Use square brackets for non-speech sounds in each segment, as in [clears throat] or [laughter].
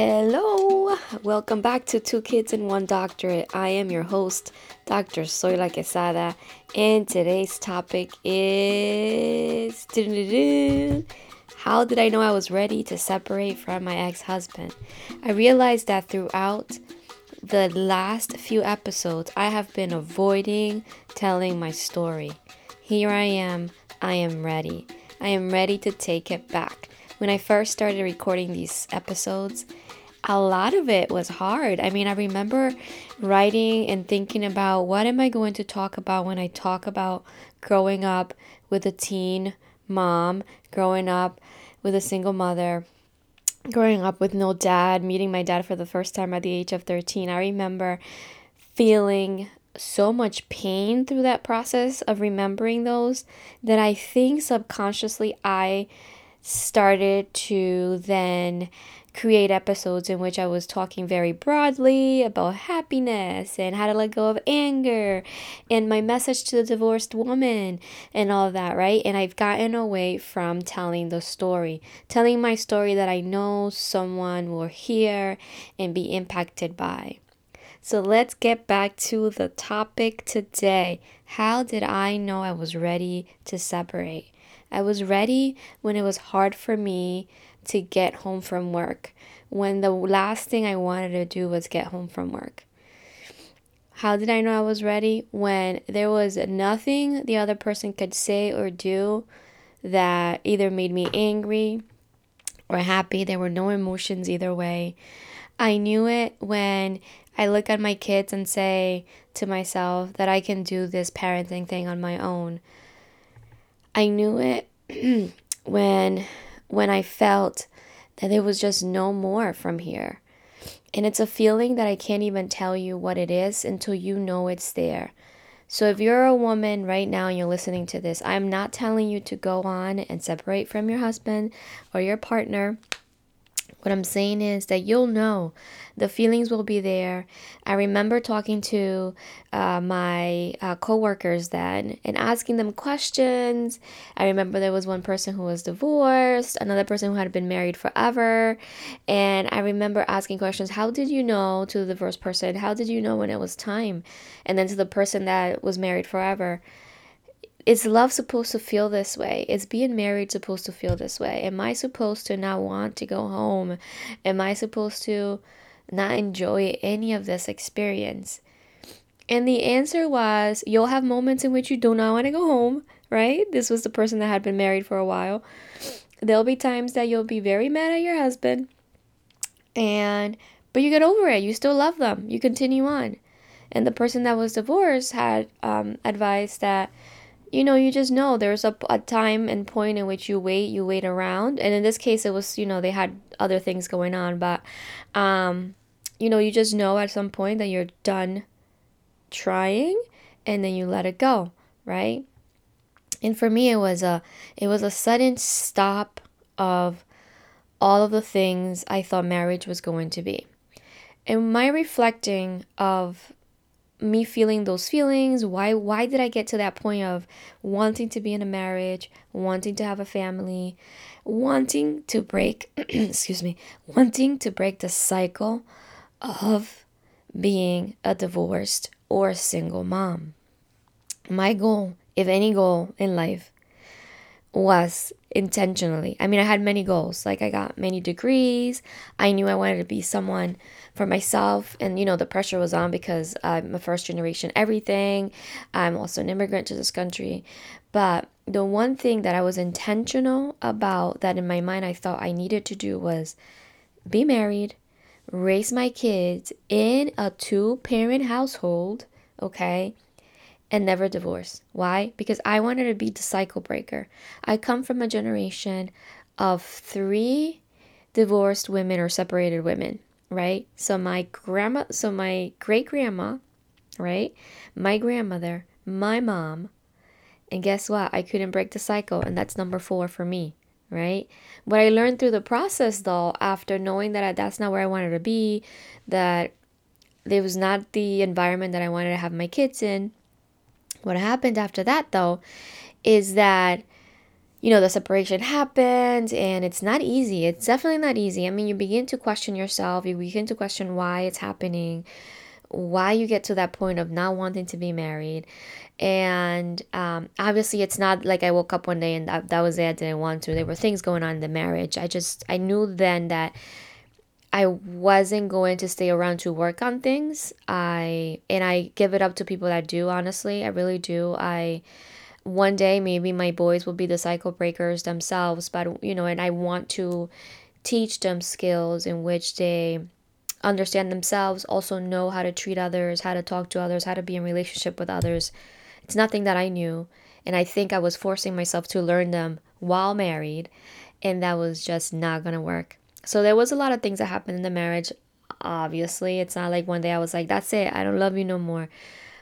Hello, welcome back to Two Kids and One Doctorate. I am your host, Dr. Soyla Quesada, and today's topic is How did I know I was ready to separate from my ex husband? I realized that throughout the last few episodes, I have been avoiding telling my story. Here I am, I am ready. I am ready to take it back. When I first started recording these episodes, a lot of it was hard. I mean, I remember writing and thinking about what am I going to talk about when I talk about growing up with a teen mom, growing up with a single mother, growing up with no dad, meeting my dad for the first time at the age of 13. I remember feeling so much pain through that process of remembering those that I think subconsciously I started to then create episodes in which I was talking very broadly about happiness and how to let go of anger and my message to the divorced woman and all that, right? And I've gotten away from telling the story, telling my story that I know someone will hear and be impacted by. So let's get back to the topic today. How did I know I was ready to separate? I was ready when it was hard for me to get home from work, when the last thing I wanted to do was get home from work. How did I know I was ready? When there was nothing the other person could say or do that either made me angry or happy. There were no emotions either way. I knew it when I look at my kids and say to myself that I can do this parenting thing on my own. I knew it [clears throat] when when I felt that there was just no more from here. And it's a feeling that I can't even tell you what it is until you know it's there. So if you're a woman right now and you're listening to this, I'm not telling you to go on and separate from your husband or your partner. What I'm saying is that you'll know the feelings will be there. I remember talking to uh, my uh, coworkers then and asking them questions. I remember there was one person who was divorced, another person who had been married forever, and I remember asking questions. How did you know to the divorced person? How did you know when it was time? And then to the person that was married forever is love supposed to feel this way? Is being married supposed to feel this way? Am I supposed to not want to go home? Am I supposed to not enjoy any of this experience? And the answer was you'll have moments in which you do not want to go home, right? This was the person that had been married for a while. There'll be times that you'll be very mad at your husband and but you get over it. You still love them. You continue on. And the person that was divorced had um, advised that you know, you just know there's a, a time and point in which you wait, you wait around. And in this case, it was, you know, they had other things going on, but, um, you know, you just know at some point that you're done trying and then you let it go, right? And for me, it was a, it was a sudden stop of all of the things I thought marriage was going to be. And my reflecting of me feeling those feelings? Why why did i get to that point of wanting to be in a marriage wanting to have a family wanting to break [clears throat] excuse me wanting to break the cycle of being a divorced or a single mom? My goal if any goal in life was intentionally. I mean, I had many goals. Like, I got many degrees. I knew I wanted to be someone for myself. And, you know, the pressure was on because I'm a first generation everything. I'm also an immigrant to this country. But the one thing that I was intentional about that in my mind I thought I needed to do was be married, raise my kids in a two parent household, okay? And never divorce. Why? Because I wanted to be the cycle breaker. I come from a generation of three divorced women or separated women, right? So my grandma, so my great grandma, right? My grandmother, my mom, and guess what? I couldn't break the cycle, and that's number four for me, right? What I learned through the process, though, after knowing that that's not where I wanted to be, that it was not the environment that I wanted to have my kids in, what happened after that, though, is that you know, the separation happened and it's not easy. It's definitely not easy. I mean, you begin to question yourself, you begin to question why it's happening, why you get to that point of not wanting to be married. And um, obviously, it's not like I woke up one day and that, that was it. I didn't want to. There were things going on in the marriage. I just, I knew then that I wasn't going to stay around to work on things. I, and I give it up to people that do, honestly. I really do. I, one day maybe my boys will be the cycle breakers themselves, but, you know, and I want to teach them skills in which they understand themselves, also know how to treat others, how to talk to others, how to be in relationship with others. It's nothing that I knew, and I think I was forcing myself to learn them while married, and that was just not going to work. So there was a lot of things that happened in the marriage. Obviously, it's not like one day I was like, "That's it. I don't love you no more."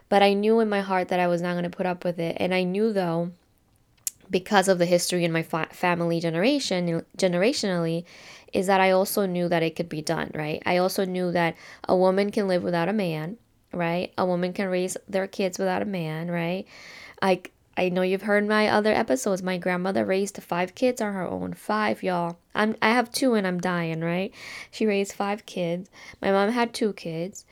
But I knew in my heart that I was not going to put up with it, and I knew though because of the history in my fa- family generation generationally is that I also knew that it could be done, right? I also knew that a woman can live without a man, right? A woman can raise their kids without a man, right? I I know you've heard my other episodes. My grandmother raised five kids on her own. Five, y'all. I'm I have two and I'm dying, right? She raised five kids. My mom had two kids.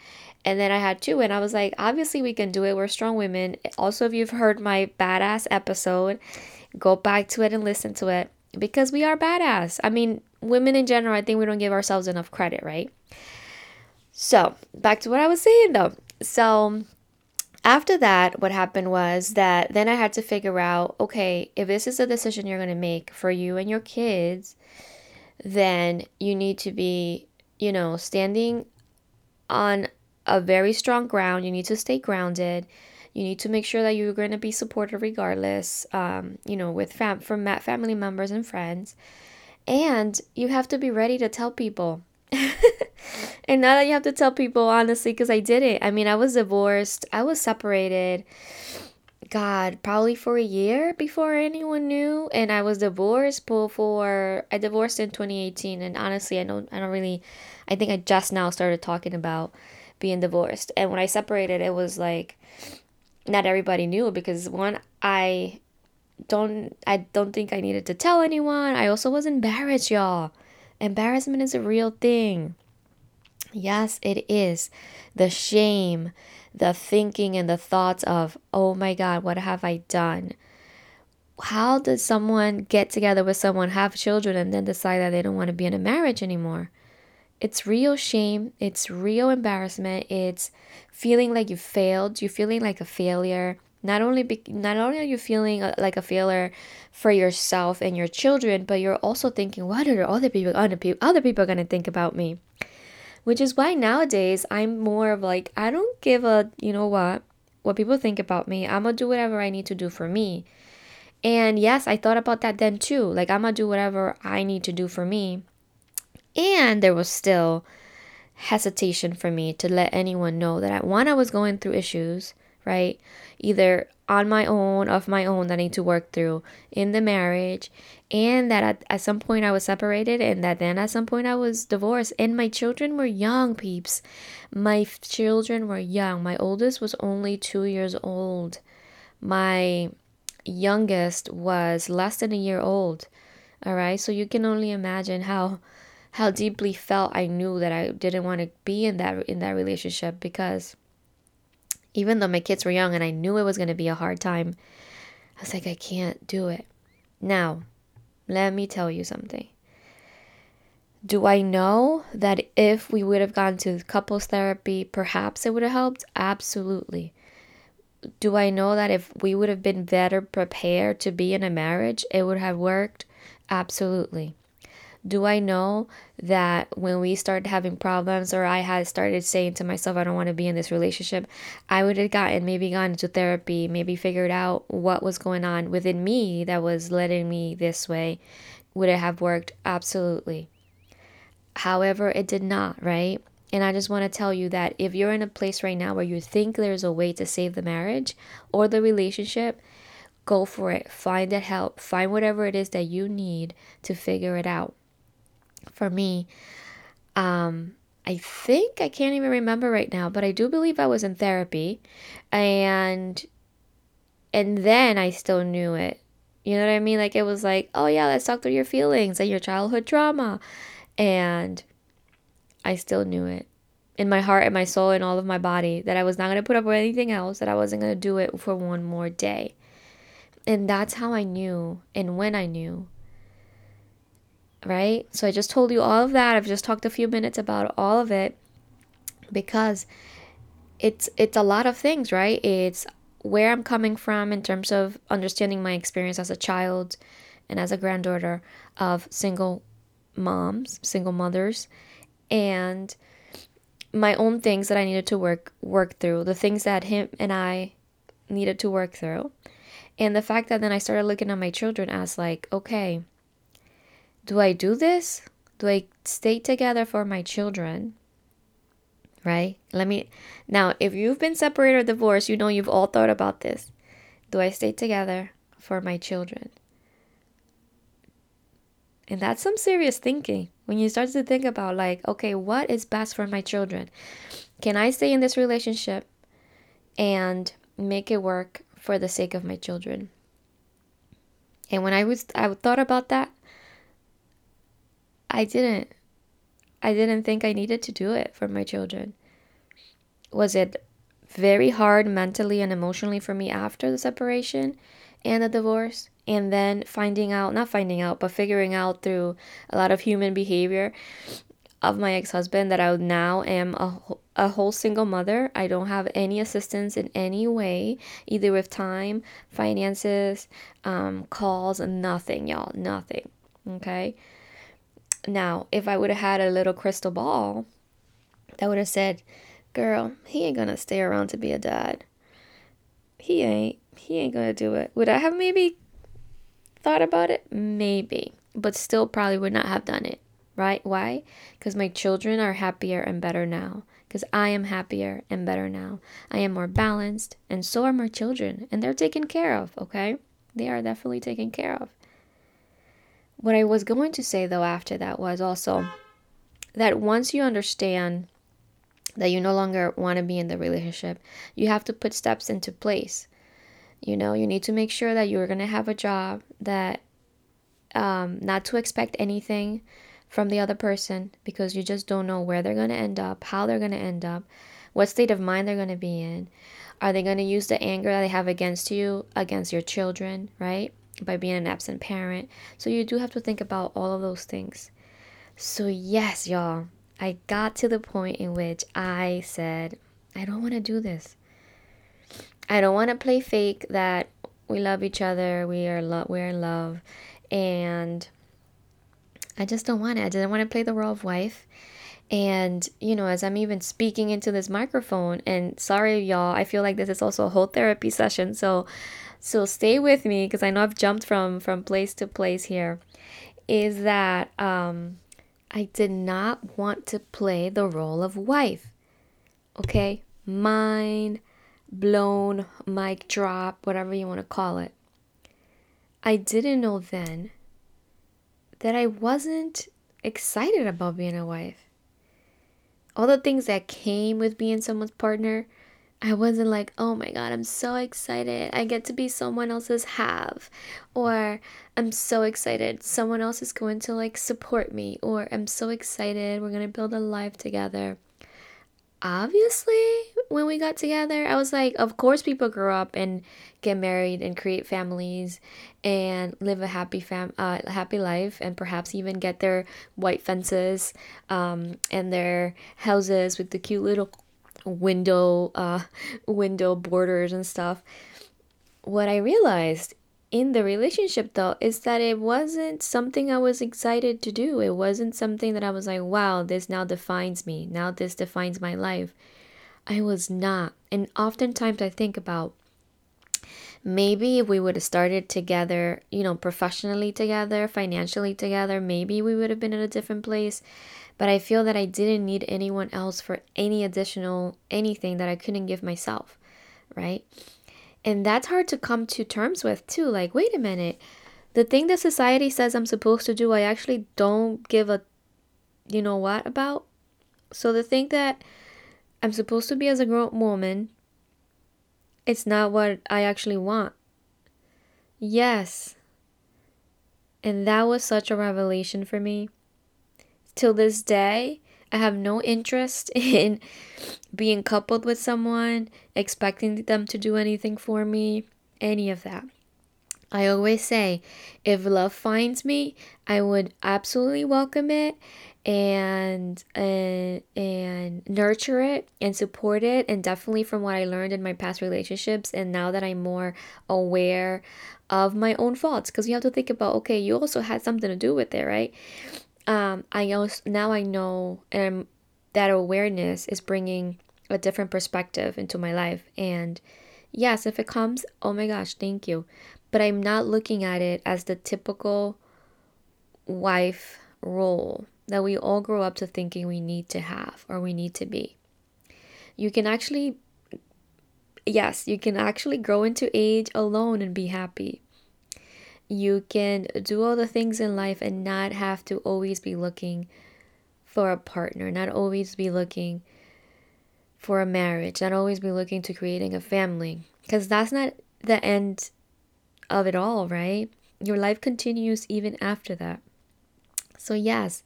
And then I had two, and I was like, obviously, we can do it. We're strong women. Also, if you've heard my badass episode, go back to it and listen to it because we are badass. I mean, women in general, I think we don't give ourselves enough credit, right? So, back to what I was saying though. So, after that, what happened was that then I had to figure out okay, if this is a decision you're going to make for you and your kids, then you need to be, you know, standing on a very strong ground. You need to stay grounded. You need to make sure that you're going to be supported regardless, um, you know, with fam- from family members and friends. And you have to be ready to tell people. [laughs] and now that you have to tell people honestly, because I did it. I mean, I was divorced, I was separated. God, probably for a year before anyone knew, and I was divorced for I divorced in 2018, and honestly, I don't I don't really, I think I just now started talking about being divorced, and when I separated, it was like, not everybody knew because one I don't I don't think I needed to tell anyone. I also was embarrassed, y'all. Embarrassment is a real thing. Yes, it is. The shame, the thinking and the thoughts of, "Oh my god, what have I done?" How does someone get together with someone, have children and then decide that they don't want to be in a marriage anymore? It's real shame, it's real embarrassment, it's feeling like you failed, you're feeling like a failure. Not only be, not only are you feeling uh, like a failure for yourself and your children, but you're also thinking, what are other people other people other people going to think about me? Which is why nowadays I'm more of like I don't give a, you know what, what people think about me. I'm to do whatever I need to do for me. And yes, I thought about that then too. Like I'm to do whatever I need to do for me. And there was still hesitation for me to let anyone know that I, one, I was going through issues, right? Either on my own, of my own, that I need to work through in the marriage, and that at, at some point I was separated, and that then at some point I was divorced, and my children were young, peeps. My children were young. My oldest was only two years old. My youngest was less than a year old. All right, so you can only imagine how how deeply felt I knew that I didn't want to be in that in that relationship because even though my kids were young and I knew it was going to be a hard time, I was like I can't do it. Now, let me tell you something. Do I know that if we would have gone to couples therapy, perhaps it would have helped? Absolutely. Do I know that if we would have been better prepared to be in a marriage, it would have worked? Absolutely. Do I know that when we started having problems or I had started saying to myself, I don't want to be in this relationship, I would have gotten maybe gone into therapy, maybe figured out what was going on within me that was letting me this way? Would it have worked? Absolutely. However, it did not, right? And I just want to tell you that if you're in a place right now where you think there's a way to save the marriage or the relationship, go for it. Find that help. Find whatever it is that you need to figure it out for me. Um, I think I can't even remember right now, but I do believe I was in therapy, and and then I still knew it. You know what I mean? Like it was like, oh yeah, let's talk through your feelings and your childhood trauma. And I still knew it in my heart and my soul and all of my body that I was not going to put up with anything else, that I wasn't going to do it for one more day. And that's how I knew and when I knew. Right? So I just told you all of that. I've just talked a few minutes about all of it because it's it's a lot of things, right? It's where I'm coming from in terms of understanding my experience as a child and as a granddaughter of single moms, single mothers, and my own things that I needed to work work through, the things that him and I needed to work through. And the fact that then I started looking at my children as like, okay, do I do this? Do I stay together for my children? right? Let me now, if you've been separated or divorced, you know you've all thought about this. Do I stay together for my children? And that's some serious thinking when you start to think about, like, okay, what is best for my children? Can I stay in this relationship and make it work for the sake of my children? And when I was, I thought about that, I didn't. I didn't think I needed to do it for my children. Was it very hard mentally and emotionally for me after the separation and the divorce? And then finding out, not finding out, but figuring out through a lot of human behavior of my ex husband that I now am a, a whole single mother. I don't have any assistance in any way, either with time, finances, um, calls, nothing, y'all, nothing. Okay. Now, if I would have had a little crystal ball, that would have said, Girl, he ain't gonna stay around to be a dad. He ain't. He ain't gonna do it. Would I have maybe thought about it? Maybe. But still probably would not have done it. Right? Why? Because my children are happier and better now. Because I am happier and better now. I am more balanced, and so are my children. And they're taken care of, okay? They are definitely taken care of. What I was going to say though after that was also that once you understand that you no longer want to be in the relationship, you have to put steps into place. You know, you need to make sure that you're going to have a job that um, not to expect anything from the other person because you just don't know where they're going to end up, how they're going to end up, what state of mind they're going to be in. Are they going to use the anger that they have against you, against your children, right? By being an absent parent. So you do have to think about all of those things. So, yes, y'all, I got to the point in which I said, I don't want to do this. I don't want to play fake that we love each other, we are lo- we're in love, and I just don't want it. I didn't want to play the role of wife. And, you know, as I'm even speaking into this microphone, and sorry, y'all, I feel like this is also a whole therapy session. So so stay with me because I know I've jumped from from place to place here is that um I did not want to play the role of wife. Okay? Mind blown, mic drop, whatever you want to call it. I didn't know then that I wasn't excited about being a wife. All the things that came with being someone's partner, I wasn't like, oh my God, I'm so excited. I get to be someone else's have. Or I'm so excited. Someone else is going to like support me. Or I'm so excited. We're going to build a life together. Obviously, when we got together, I was like, of course, people grow up and get married and create families and live a happy fam uh, happy life and perhaps even get their white fences um, and their houses with the cute little window uh, [laughs] window borders and stuff. What I realized in the relationship though is that it wasn't something I was excited to do. It wasn't something that I was like, wow, this now defines me. Now this defines my life. I was not. And oftentimes I think about maybe if we would have started together, you know, professionally together, financially together, maybe we would have been in a different place but I feel that I didn't need anyone else for any additional anything that I couldn't give myself, right? And that's hard to come to terms with too. Like, wait a minute, the thing that society says I'm supposed to do, I actually don't give a you know what about. So the thing that I'm supposed to be as a grown woman, it's not what I actually want. Yes, And that was such a revelation for me. Till this day, I have no interest [laughs] in being coupled with someone, expecting them to do anything for me, any of that. I always say, if love finds me, I would absolutely welcome it and and and nurture it and support it. And definitely from what I learned in my past relationships and now that I'm more aware of my own faults. Because you have to think about okay you also had something to do with it right um I also now I know and that awareness is bringing a different perspective into my life and yes if it comes oh my gosh thank you but I'm not looking at it as the typical wife role that we all grow up to thinking we need to have or we need to be. You can actually, yes, you can actually grow into age alone and be happy. You can do all the things in life and not have to always be looking for a partner, not always be looking for a marriage, not always be looking to creating a family. Because that's not the end of it all, right? Your life continues even after that. So, yes,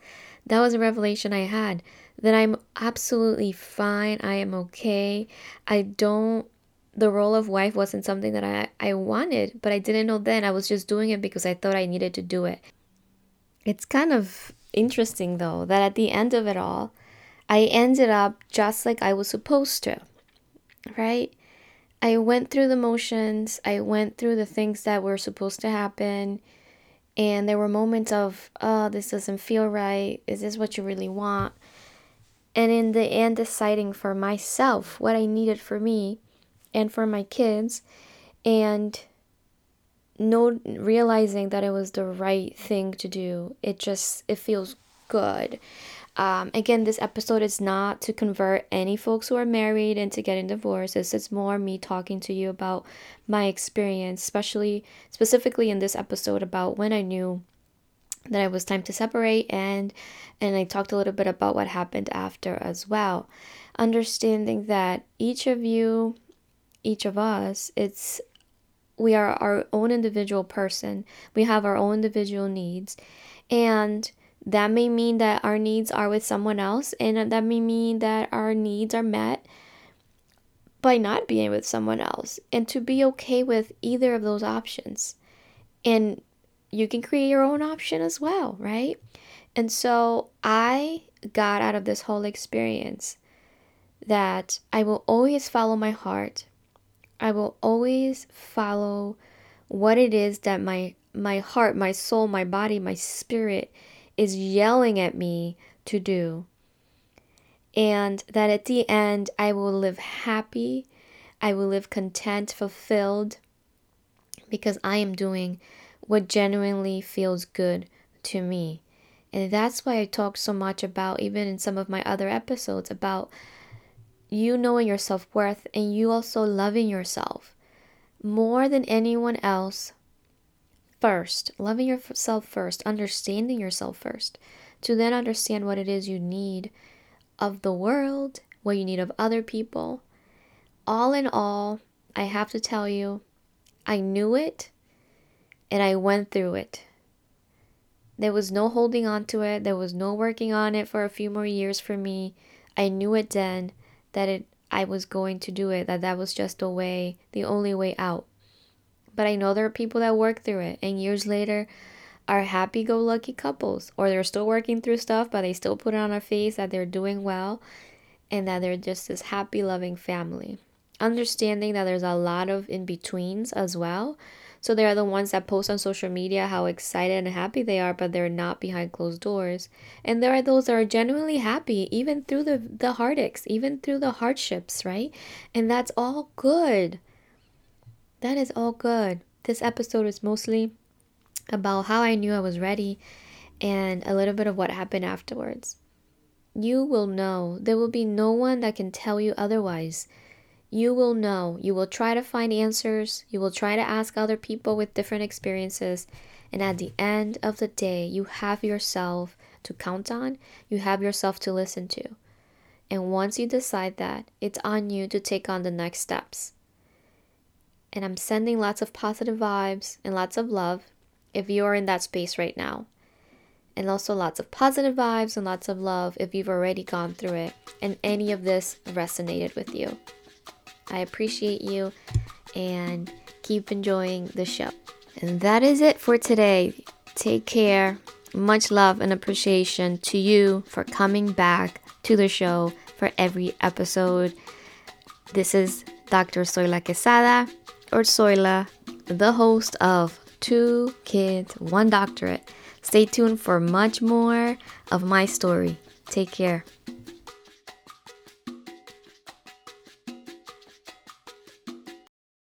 that was a revelation I had that I'm absolutely fine. I am okay. I don't, the role of wife wasn't something that I, I wanted, but I didn't know then. I was just doing it because I thought I needed to do it. It's kind of interesting though that at the end of it all, I ended up just like I was supposed to, right? I went through the motions, I went through the things that were supposed to happen and there were moments of, oh, this doesn't feel right. Is this what you really want? And in the end, deciding for myself what I needed for me and for my kids, and no realizing that it was the right thing to do. It just it feels good. Um, again, this episode is not to convert any folks who are married into getting divorces. It's more me talking to you about my experience, especially specifically in this episode about when I knew that it was time to separate and and I talked a little bit about what happened after as well. Understanding that each of you, each of us, it's we are our own individual person. We have our own individual needs. And that may mean that our needs are with someone else, and that may mean that our needs are met by not being with someone else, and to be okay with either of those options. And you can create your own option as well, right? And so I got out of this whole experience that I will always follow my heart. I will always follow what it is that my my heart, my soul, my body, my spirit is yelling at me to do. And that at the end, I will live happy, I will live content, fulfilled, because I am doing what genuinely feels good to me. And that's why I talk so much about, even in some of my other episodes, about you knowing your self worth and you also loving yourself more than anyone else first, loving yourself first, understanding yourself first, to then understand what it is you need of the world, what you need of other people. All in all, I have to tell you, I knew it and I went through it. There was no holding on to it, there was no working on it for a few more years for me. I knew it then that it I was going to do it, that that was just the way, the only way out. But I know there are people that work through it and years later are happy go lucky couples or they're still working through stuff, but they still put it on a face that they're doing well and that they're just this happy, loving family. Understanding that there's a lot of in betweens as well. So they are the ones that post on social media how excited and happy they are, but they're not behind closed doors. And there are those that are genuinely happy even through the, the heartaches, even through the hardships, right? And that's all good. That is all good. This episode is mostly about how I knew I was ready and a little bit of what happened afterwards. You will know. There will be no one that can tell you otherwise. You will know. You will try to find answers. You will try to ask other people with different experiences. And at the end of the day, you have yourself to count on, you have yourself to listen to. And once you decide that, it's on you to take on the next steps and I'm sending lots of positive vibes and lots of love. if you're in that space right now. And also lots of positive vibes and lots of love if you've already gone through it and any of this resonated with you. I appreciate you and keep enjoying the show. And that is it for today. Take care. Much love and appreciation to you for coming back to the show for every episode. This is Dr. Soyla Quesada, or Soyla, the host of Two Kids, One Doctorate. Stay tuned for much more of my story. Take care.